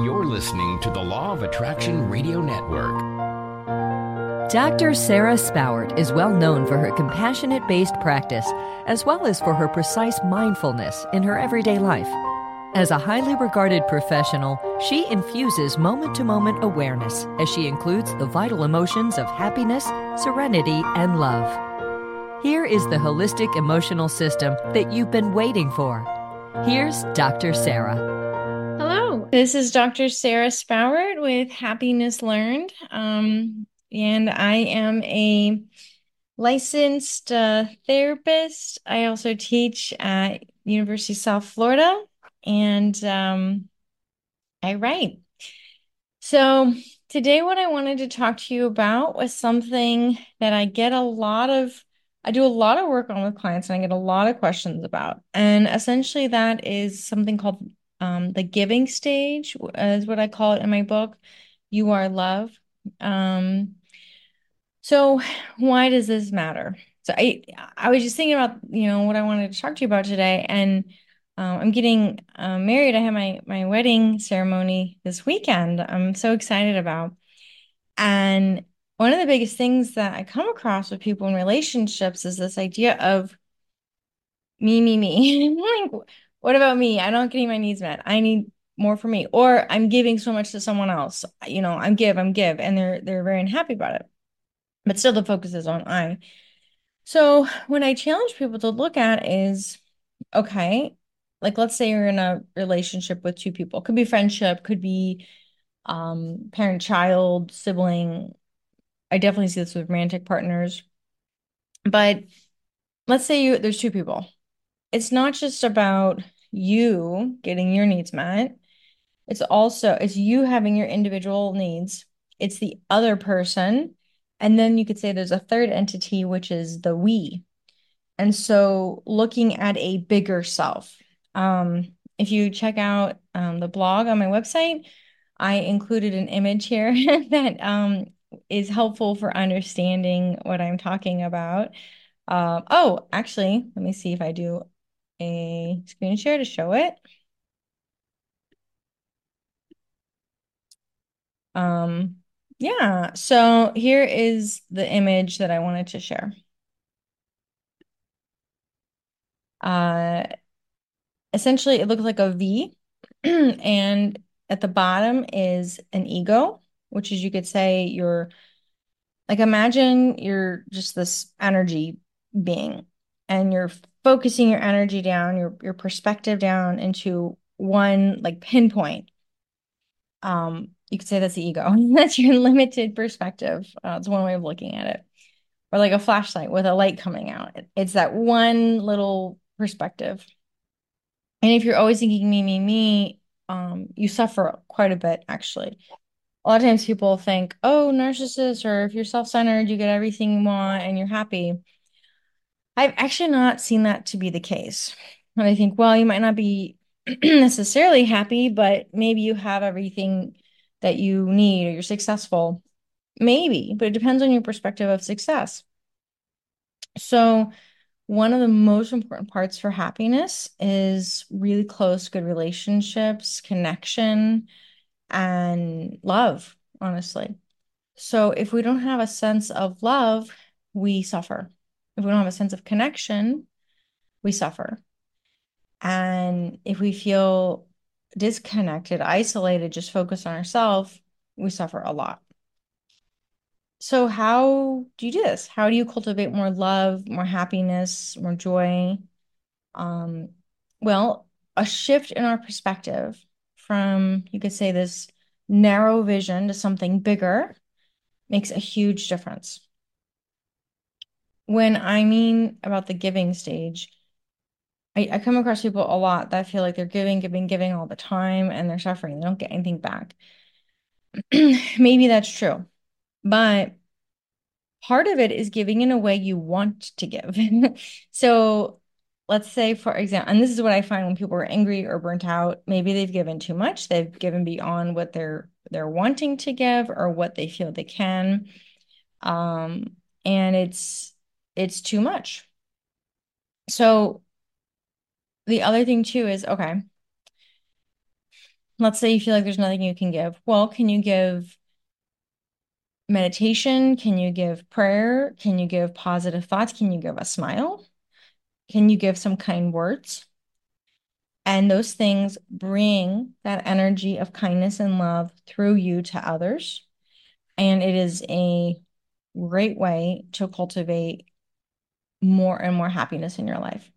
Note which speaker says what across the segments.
Speaker 1: You're listening to the Law of Attraction Radio Network.
Speaker 2: Dr. Sara Spowart is well known for her compassionate based practice, as well as for her precise mindfulness in her everyday life. As a highly regarded professional, she infuses moment to moment awareness as she includes the vital emotions of happiness, serenity, and love. Here is the holistic emotional system that you've been waiting for. Here's Dr.
Speaker 3: Sara. This is Dr. Sara Spowart with Happiness Learned. Um, and I am a licensed uh, therapist. I also teach at University of South Florida and um, I write. So, today, what I wanted to talk to you about was something that I get a lot of, I do a lot of work on with clients and I get a lot of questions about. And essentially, that is something called um, the giving stage, is what I call it in my book. You are love. Um, so, why does this matter? So, I I was just thinking about you know what I wanted to talk to you about today, and um, I'm getting uh, married. I have my my wedding ceremony this weekend. I'm so excited about. And one of the biggest things that I come across with people in relationships is this idea of me, me, me. like, what about me? I don't getting my needs met. I need more for me, or I'm giving so much to someone else. You know, I'm give, I'm give, and they're they're very unhappy about it. But still, the focus is on I. So what I challenge people to look at is, okay, like let's say you're in a relationship with two people could be friendship could be um parent child sibling i definitely see this with romantic partners but let's say you there's two people it's not just about you getting your needs met. It's also it's you having your individual needs. It's the other person. And then you could say there's a third entity which is the we. And so looking at a bigger self um, if you check out um, the blog on my website, I included an image here that um, is helpful for understanding what I'm talking about. Uh, oh, actually, let me see if I do a screen share to show it. Um, yeah, so here is the image that I wanted to share. Uh, essentially it looks like a V and at the bottom is an ego, which is you could say you're like imagine you're just this energy being and you're focusing your energy down, your your perspective down into one like pinpoint. Um, you could say that's the ego. that's your limited perspective. Uh, it's one way of looking at it. Or like a flashlight with a light coming out. It's that one little perspective. And if you're always thinking me, me, me, um, you suffer quite a bit, actually. A lot of times people think, oh, narcissist, or if you're self-centered, you get everything you want and you're happy. I've actually not seen that to be the case. And I think, well, you might not be necessarily happy, but maybe you have everything that you need or you're successful. Maybe, but it depends on your perspective of success. So one of the most important parts for happiness is really close, good relationships, connection, and love, honestly. So if we don't have a sense of love, we suffer. If we don't have a sense of connection, we suffer. And if we feel disconnected, isolated, just focused on ourselves, we suffer a lot. So, how do you do this? How do you cultivate more love, more happiness, more joy? Um, well, a shift in our perspective from, you could say, this narrow vision to something bigger makes a huge difference. When I mean about the giving stage, I, I come across people a lot that feel like they're giving, giving, giving all the time and they're suffering. They don't get anything back. Maybe that's true. But part of it is giving in a way you want to give. so let's say, for example, and this is what I find when people are angry or burnt out, maybe they've given too much, they've given beyond what they're they're wanting to give or what they feel they can. Um, and it's it's too much. So the other thing too is okay, let's say you feel like there's nothing you can give. Well, can you give meditation? Can you give prayer? Can you give positive thoughts? Can you give a smile? Can you give some kind words? And those things bring that energy of kindness and love through you to others. And it is a great way to cultivate more and more happiness in your life.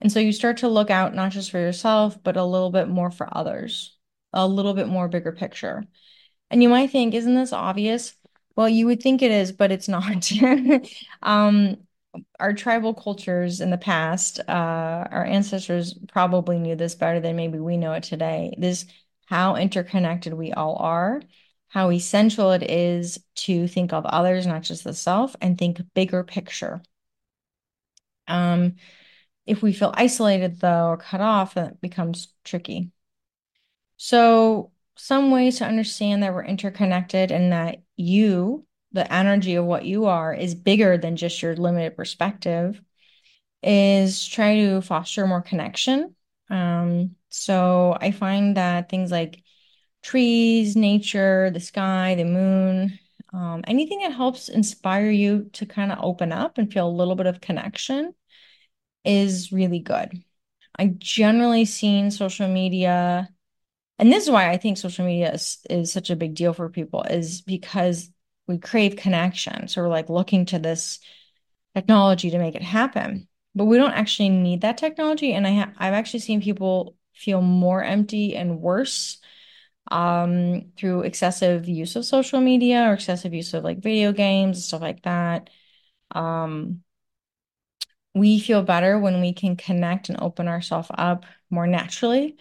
Speaker 3: And so you start to look out not just for yourself, but a little bit more for others, a little bit more bigger picture. And you might think, isn't this obvious? Well, you would think it is, but it's not. um, our tribal cultures in the past, uh, our ancestors probably knew this better than maybe we know it today. This how interconnected we all are, how essential it is to think of others, not just the self, and think bigger picture. Um, if we feel isolated though or cut off, that becomes tricky. So some ways to understand that we're interconnected and that you the energy of what you are is bigger than just your limited perspective is try to foster more connection um, so i find that things like trees nature the sky the moon um, anything that helps inspire you to kind of open up and feel a little bit of connection is really good i generally seen social media and this is why i think social media is, is such a big deal for people is because we crave connection. So we're like looking to this technology to make it happen. But we don't actually need that technology. And I ha- I've actually seen people feel more empty and worse um, through excessive use of social media or excessive use of like video games and stuff like that. Um, we feel better when we can connect and open ourselves up more naturally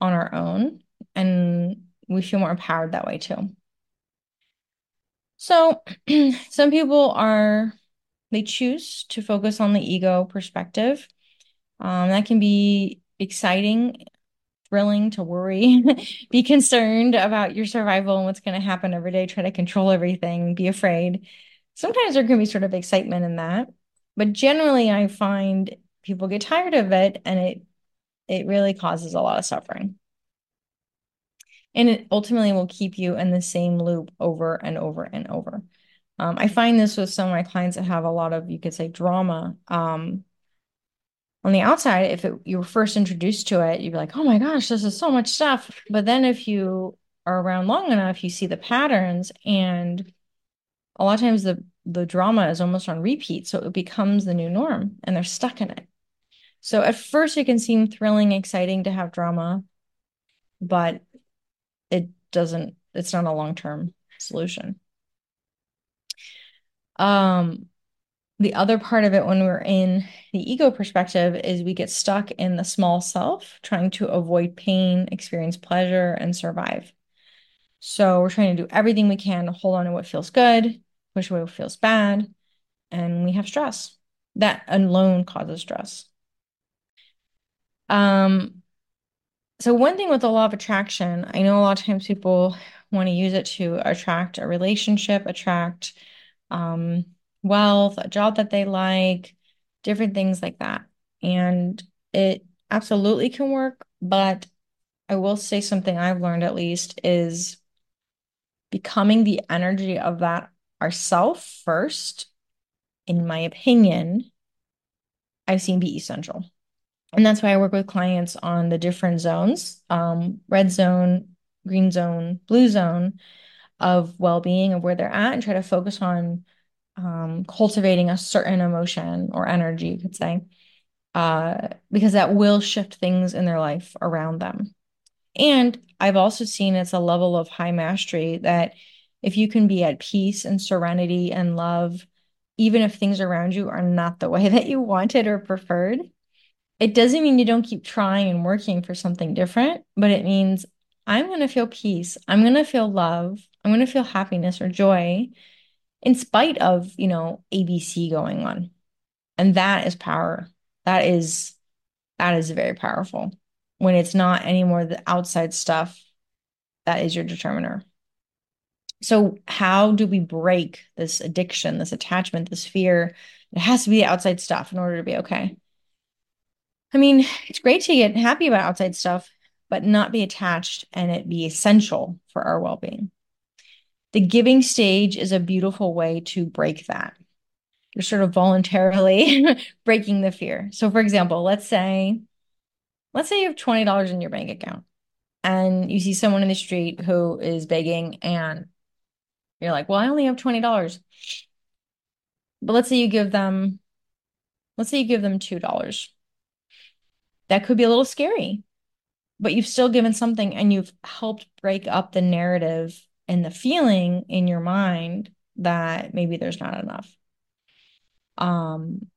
Speaker 3: on our own. And we feel more empowered that way too. So some people are, they choose to focus on the ego perspective. Um, that can be exciting, thrilling to worry, be concerned about your survival and what's going to happen every day, try to control everything, be afraid. Sometimes there can be sort of excitement in that. But generally, I find people get tired of it and it it really causes a lot of suffering and it ultimately will keep you in the same loop over and over and over. Um, I find this with some of my clients that have a lot of, you could say, drama. Um, on the outside, if it, you were first introduced to it, you'd be like, oh my gosh, this is so much stuff. But then if you are around long enough, you see the patterns, and a lot of times the the drama is almost on repeat. So it becomes the new norm and they're stuck in it. So at first, it can seem thrilling, exciting to have drama, but it doesn't it's not a long-term solution um the other part of it when we're in the ego perspective is we get stuck in the small self trying to avoid pain experience pleasure and survive so we're trying to do everything we can to hold on to what feels good what feels bad and we have stress that alone causes stress um so one thing with the law of attraction, I know a lot of times people want to use it to attract a relationship, attract um, wealth, a job that they like, different things like that. And it absolutely can work, but I will say something I've learned at least is becoming the energy of that ourself first, in my opinion, I've seen be essential. And that's why I work with clients on the different zones um, red zone, green zone, blue zone of well being, of where they're at, and try to focus on um, cultivating a certain emotion or energy, you could say, uh, because that will shift things in their life around them. And I've also seen it's a level of high mastery that if you can be at peace and serenity and love, even if things around you are not the way that you wanted or preferred, it doesn't mean you don't keep trying and working for something different, but it means I'm going to feel peace. I'm going to feel love. I'm going to feel happiness or joy in spite of, you know, ABC going on. And that is power. That is that is very powerful when it's not anymore the outside stuff that is your determiner. So, how do we break this addiction, this attachment, this fear? It has to be the outside stuff in order to be okay. I mean, it's great to get happy about outside stuff, but not be attached and it be essential for our well being. The giving stage is a beautiful way to break that. You're sort of voluntarily breaking the fear. So, for example, let's say, let's say you have $20 in your bank account and you see someone in the street who is begging and you're like, well, I only have $20. But let's say you give them, let's say you give them $2. That could be a little scary, but you've still given something and you've helped break up the narrative and the feeling in your mind that maybe there's not enough. Um,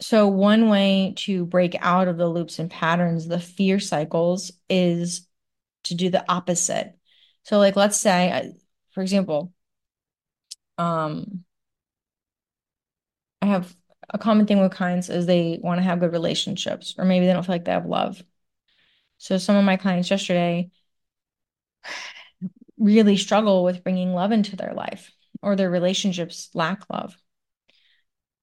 Speaker 3: so one way to break out of the loops and patterns, the fear cycles, is to do the opposite. So, like, let's say, uh, for example, um, I have a common thing with clients is they want to have good relationships, or maybe they don't feel like they have love. So, some of my clients yesterday really struggle with bringing love into their life, or their relationships lack love.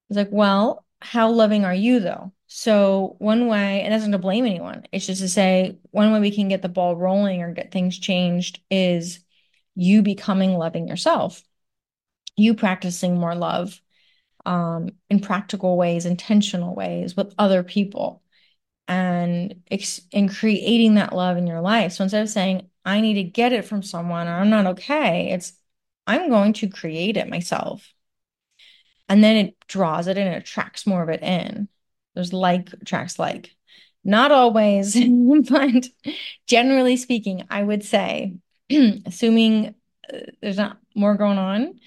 Speaker 3: It's like, well, how loving are you though? So one way, and that's not to blame anyone, it's just to say one way we can get the ball rolling or get things changed is you becoming loving yourself, you practicing more love um, in practical ways, intentional ways with other people, and ex- and creating that love in your life. So instead of saying I need to get it from someone or I'm not okay, it's I'm going to create it myself and then it draws it and it attracts more of it in. There's like attracts like. Not always, but generally speaking, I would say, assuming uh, there's not more going on,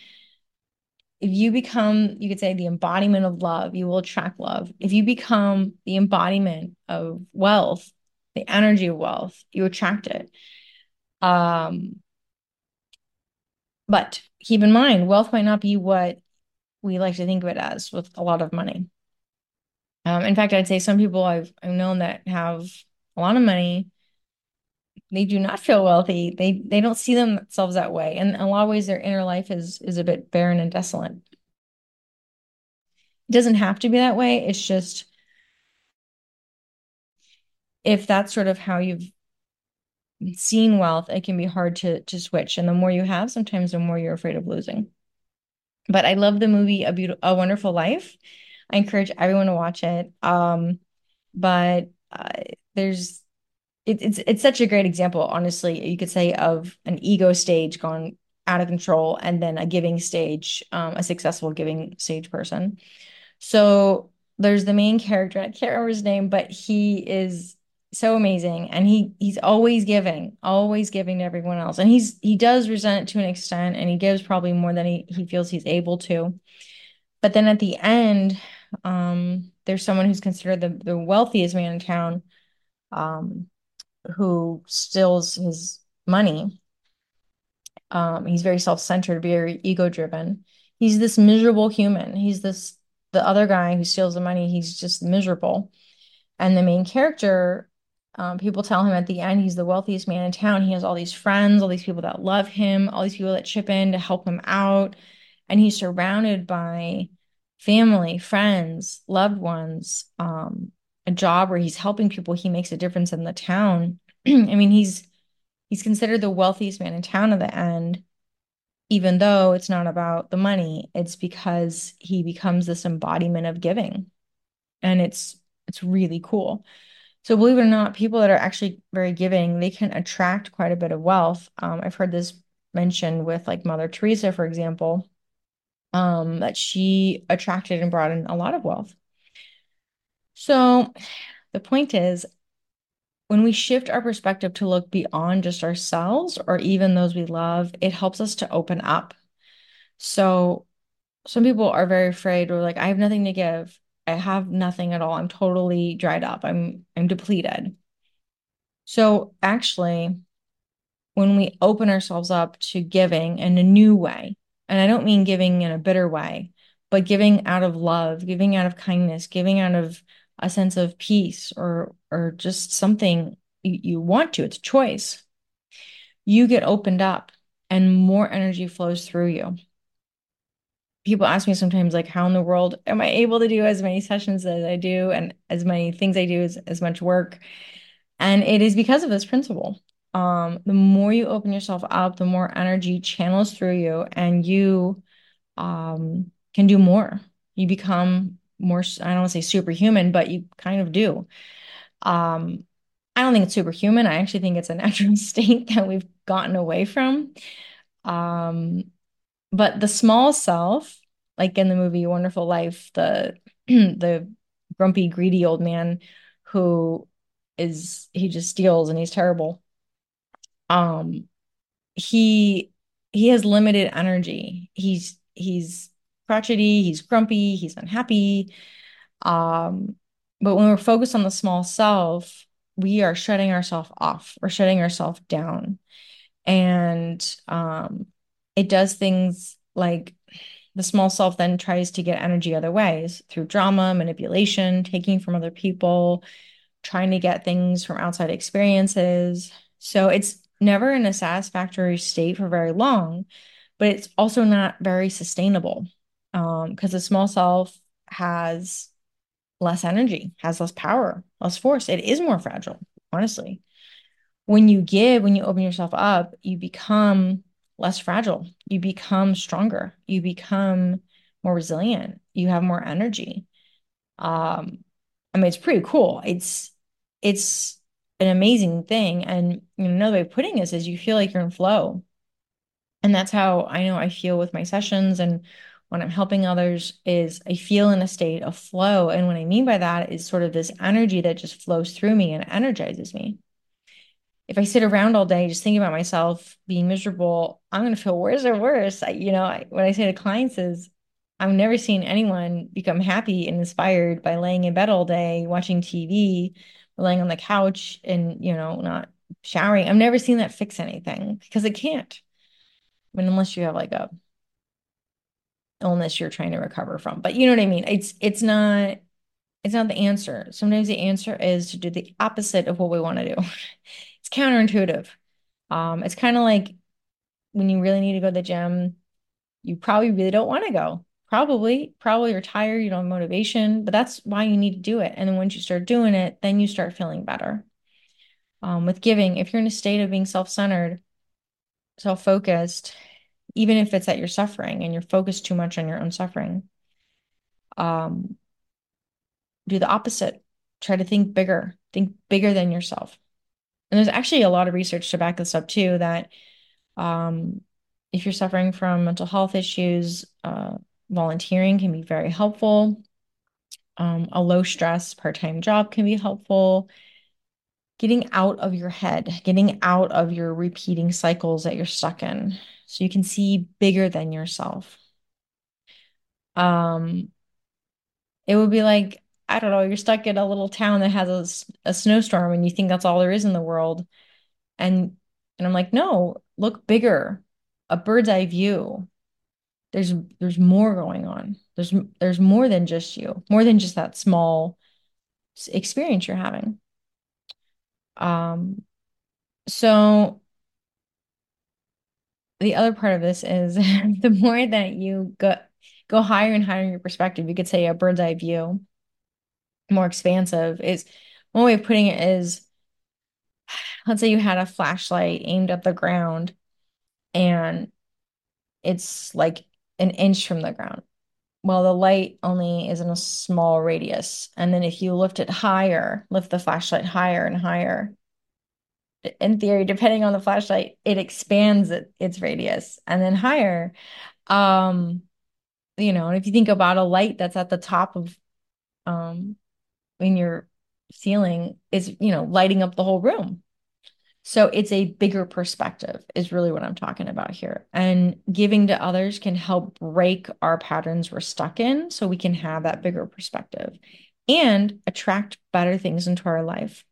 Speaker 3: if you become, you could say, the embodiment of love, you will attract love. If you become the embodiment of wealth, the energy of wealth, you attract it. Um, but keep in mind, wealth might not be what we like to think of it as with a lot of money. Um, in fact, I'd say some people I've, I've known that have a lot of money, they do not feel wealthy. They they don't see themselves that way, and in a lot of ways, their inner life is is a bit barren and desolate. It doesn't have to be that way. It's just if that's sort of how you've seen wealth, it can be hard to to switch. And the more you have, sometimes the more you're afraid of losing. But I love the movie A Beautiful A Wonderful Life. I encourage everyone to watch it. Um, but uh, there's it, it's it's such a great example, honestly, you could say of an ego stage gone out of control and then a giving stage, um, a successful giving stage person. So there's the main character, I can't remember his name, but he is so amazing and he he's always giving always giving to everyone else and he's he does resent it to an extent and he gives probably more than he, he feels he's able to but then at the end um there's someone who's considered the, the wealthiest man in town um who steals his money um he's very self-centered very ego-driven he's this miserable human he's this the other guy who steals the money he's just miserable and the main character um, people tell him at the end he's the wealthiest man in town. He has all these friends, all these people that love him, all these people that chip in to help him out. And he's surrounded by family, friends, loved ones, um, a job where he's helping people. He makes a difference in the town. I mean, he's he's considered the wealthiest man in town at the end, even though it's not about the money. It's because he becomes this embodiment of giving. And it's it's really cool. So believe it or not, people that are actually very giving, they can attract quite a bit of wealth. Um, I've heard this mentioned with like Mother Teresa, for example, um, that she attracted and brought in a lot of wealth. So the point is, when we shift our perspective to look beyond just ourselves or even those we love, it helps us to open up. So some people are very afraid or like, I have nothing to give. I have nothing at all. I'm totally dried up. I'm I'm depleted. So actually, when we open ourselves up to giving in a new way, and I don't mean giving in a bitter way, but giving out of love, giving out of kindness, giving out of a sense of peace or or just something you, you want to, it's a choice. You get opened up and more energy flows through you people ask me sometimes like how in the world am i able to do as many sessions as i do and as many things i do as, as much work And it is because of this principle. Um, the more you open yourself up, the more energy channels through you, and you um, can do more. You become more, I don't want to say superhuman, but you kind of do. Um, I don't think it's superhuman. I actually think it's a natural state that we've gotten away from. Um, but the small self, like in the movie Wonderful Life, the the grumpy, greedy old man who is he just steals and he's terrible. Um, he he has limited energy. He's he's crotchety, he's grumpy, he's unhappy. Um, but when we're focused on the small self, we are shutting ourselves off. We're shutting ourselves down. And um, it does things like the small self then tries to get energy other ways through drama, manipulation, taking from other people, trying to get things from outside experiences. So it's never in a satisfactory state for very long, but it's also not very sustainable um, because the small self has less energy, has less power, less force. It is more fragile, honestly. When you give, when you open yourself up, you become less fragile. You become stronger. You become more resilient. You have more energy. Um, I mean, it's pretty cool. It's it's an amazing thing. And you know, another way of putting this is you feel like you're in flow. And that's how I know I feel with my sessions and when I'm helping others is I feel in a state of flow. And what I mean by that is sort of this energy that just flows through me and energizes me if I sit around all day just thinking about myself being miserable, I'm going to feel worse and worse. I, you know, I, what I say to clients is, I've never seen anyone become happy and inspired by laying in bed all day, watching TV, laying on the couch and, you know, not showering. I've never seen that fix anything because it can't. I mean, unless you have like a illness you're trying to recover from. But you know what I mean? It's it's not it's not the answer. Sometimes the answer is to do the opposite of what we want to do. it's counterintuitive. Um, it's kind of like when you really need to go to the gym, you probably really don't want to go. Probably, probably you're tired, you don't have motivation, but that's why you need to do it. And then once you start doing it, then you start feeling better. Um, with giving, if you're in a state of being self-centered, self-focused, even if it's that you're suffering and you're focused too much on your own suffering, um, do the opposite. Try to think bigger, think bigger than yourself. And there's actually a lot of research to back this up too that um, if you're suffering from mental health issues, uh, volunteering can be very helpful. Um, a low stress part time job can be helpful. Getting out of your head, getting out of your repeating cycles that you're stuck in so you can see bigger than yourself. Um, it would be like I don't know, you're stuck in a little town that has a, a snowstorm and you think that's all there is in the world. And and I'm like, no, look bigger, a bird's eye view. There's there's more going on. There's there's more than just you, more than just that small experience you're having. Um, so the other part of this is the more that you go go higher and higher in your perspective, you could say a bird's eye view more expansive is one way of putting it is let's say you had a flashlight aimed at the ground and it's like an inch from the ground. Well, the light only is in a small radius. And then if you lift it higher, lift the flashlight higher and higher, in theory, depending on the flashlight, it expands it, its radius and then higher. Um, you know, and if you think about a light that's at the top of um in your ceiling is, you know, lighting up the whole room. So it's a bigger perspective, is really what I'm talking about here. And giving to others can help break our patterns we're stuck in so we can have that bigger perspective and attract better things into our life.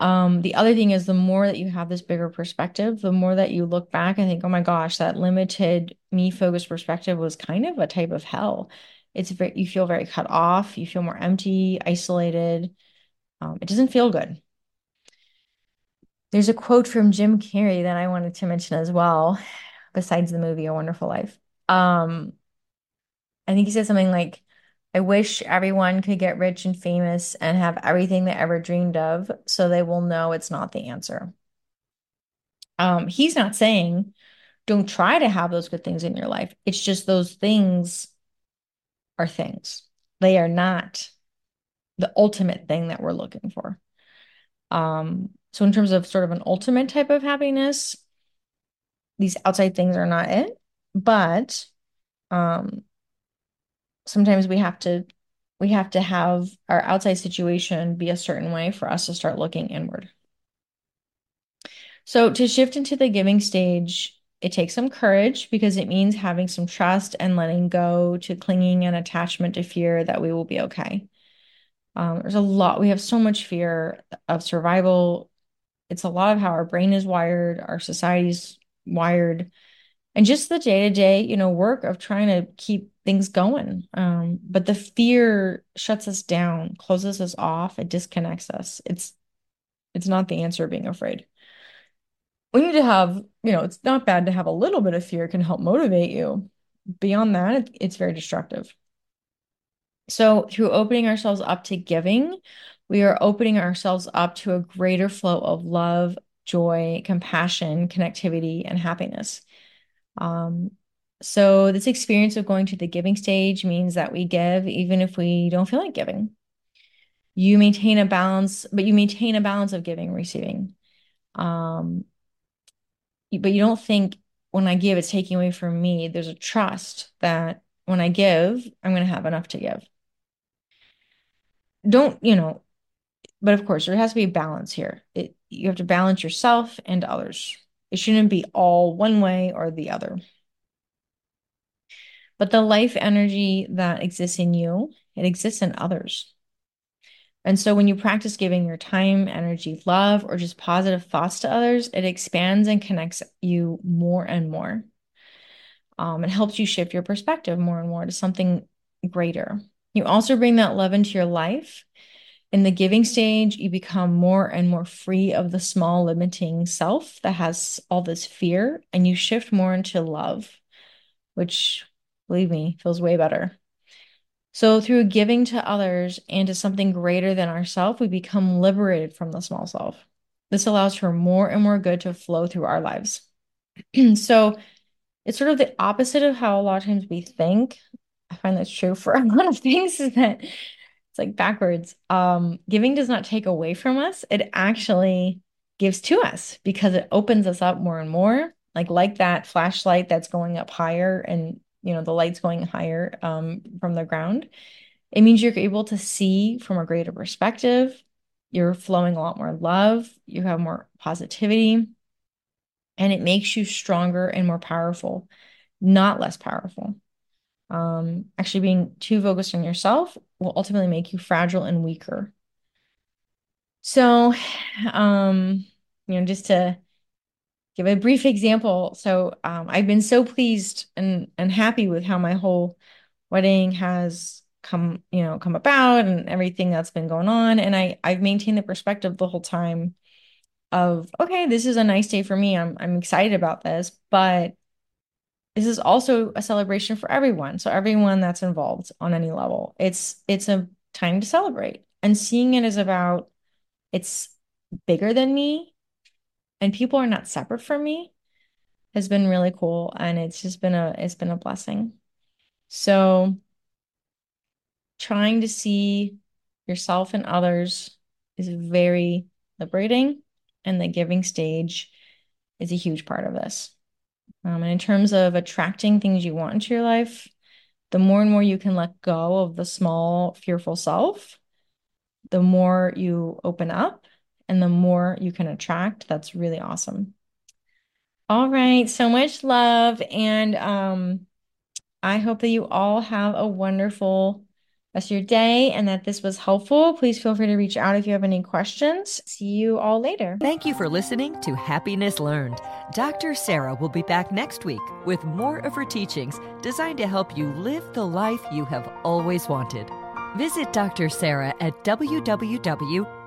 Speaker 3: Um, the other thing is the more that you have this bigger perspective, the more that you look back and think, oh my gosh, that limited me focused perspective was kind of a type of hell. It's very you feel very cut off you feel more empty isolated. Um, it doesn't feel good. There's a quote from jim carrey that i wanted to mention as well besides the movie a wonderful life. Um i think he said something like I wish everyone could get rich and famous and have everything they ever dreamed of so they will know it's not the answer. Um, he's not saying don't try to have those good things in your life. It's just those things are things. They are not the ultimate thing that we're looking for. Um, so in terms of sort of an ultimate type of happiness, these outside things are not it, but um sometimes we have to we have to have our outside situation be a certain way for us to start looking inward. So to shift into the giving stage, it takes some courage because it means having some trust and letting go to clinging and attachment to fear that we will be okay. Um, there's a lot, we have so much fear of survival. It's a lot of how our brain is wired, our society's wired, and just the day to day, you know, work of trying to keep things going. Um, but the fear shuts us down, closes us off, it disconnects us. It's it's not the answer being afraid. We need to have, you know, it's not bad to have a little bit of fear can help motivate you. Beyond that, it, it's very destructive. So, through opening ourselves up to giving, we are opening ourselves up to a greater flow of love, joy, compassion, connectivity, and happiness. Um, so, this experience of going to the giving stage means that we give even if we don't feel like giving. You maintain a balance, but you maintain a balance of giving and receiving. Um, but you don't think when I give, it's taking away from me. There's a trust that when I give, I'm going to have enough to give don't, you know, but of course, there has to be a balance here. It, you have to balance yourself and others. It shouldn't be all one way or the other. But the life energy that exists in you, it exists in others. And so when you practice giving your time, energy, love, or just positive thoughts to others, it expands and connects you more and more. Um, it helps you shift your perspective more and more to something greater. You also bring that love into your life. In the giving stage, you become more and more free of the small, limiting self that has all this fear, and you shift more into love, which, believe me, feels way better. So, through giving to others and to something greater than ourselves, we become liberated from the small self. This allows for more and more good to flow through our lives. so, it's sort of the opposite of how a lot of times we think. I find that's true for a lot of things is that it's like backwards. Um, giving does not take away from us. It actually gives to us because it opens us up more and more. Like like that flashlight that's going up higher and you know the light's going higher um, from the ground. It means you're able to see from a greater perspective. You're flowing a lot more love. You have more positivity. And it makes you stronger and more powerful, not less powerful. Um, actually, being too focused on yourself will ultimately make you fragile and weaker. So, um, you know, just to give a brief example. So, um, I've been so pleased and and happy with how my whole wedding has come, you know, come about and everything that's been going on. And I I've maintained the perspective the whole time of okay, this is a nice day for me. I'm I'm excited about this, but this is also a celebration for everyone. So everyone that's involved on any level. It's it's a time to celebrate. And seeing it is about it's bigger than me and people are not separate from me has been really cool and it's just been a it's been a blessing. So trying to see yourself and others is very liberating and the giving stage is a huge part of this. Um, and in terms of attracting things you want into your life, the more and more you can let go of the small, fearful self, the more you open up and the more you can attract. That's really awesome. All right. So much love. And um, I hope that you all have a wonderful rest of your day and that this was helpful. Please feel free to reach out if you have any questions. See you all later.
Speaker 2: Thank you for listening to Happiness Learned. Dr. Sara will be back next week with more of her teachings designed to help you live the life you have always wanted. Visit Dr. Sara at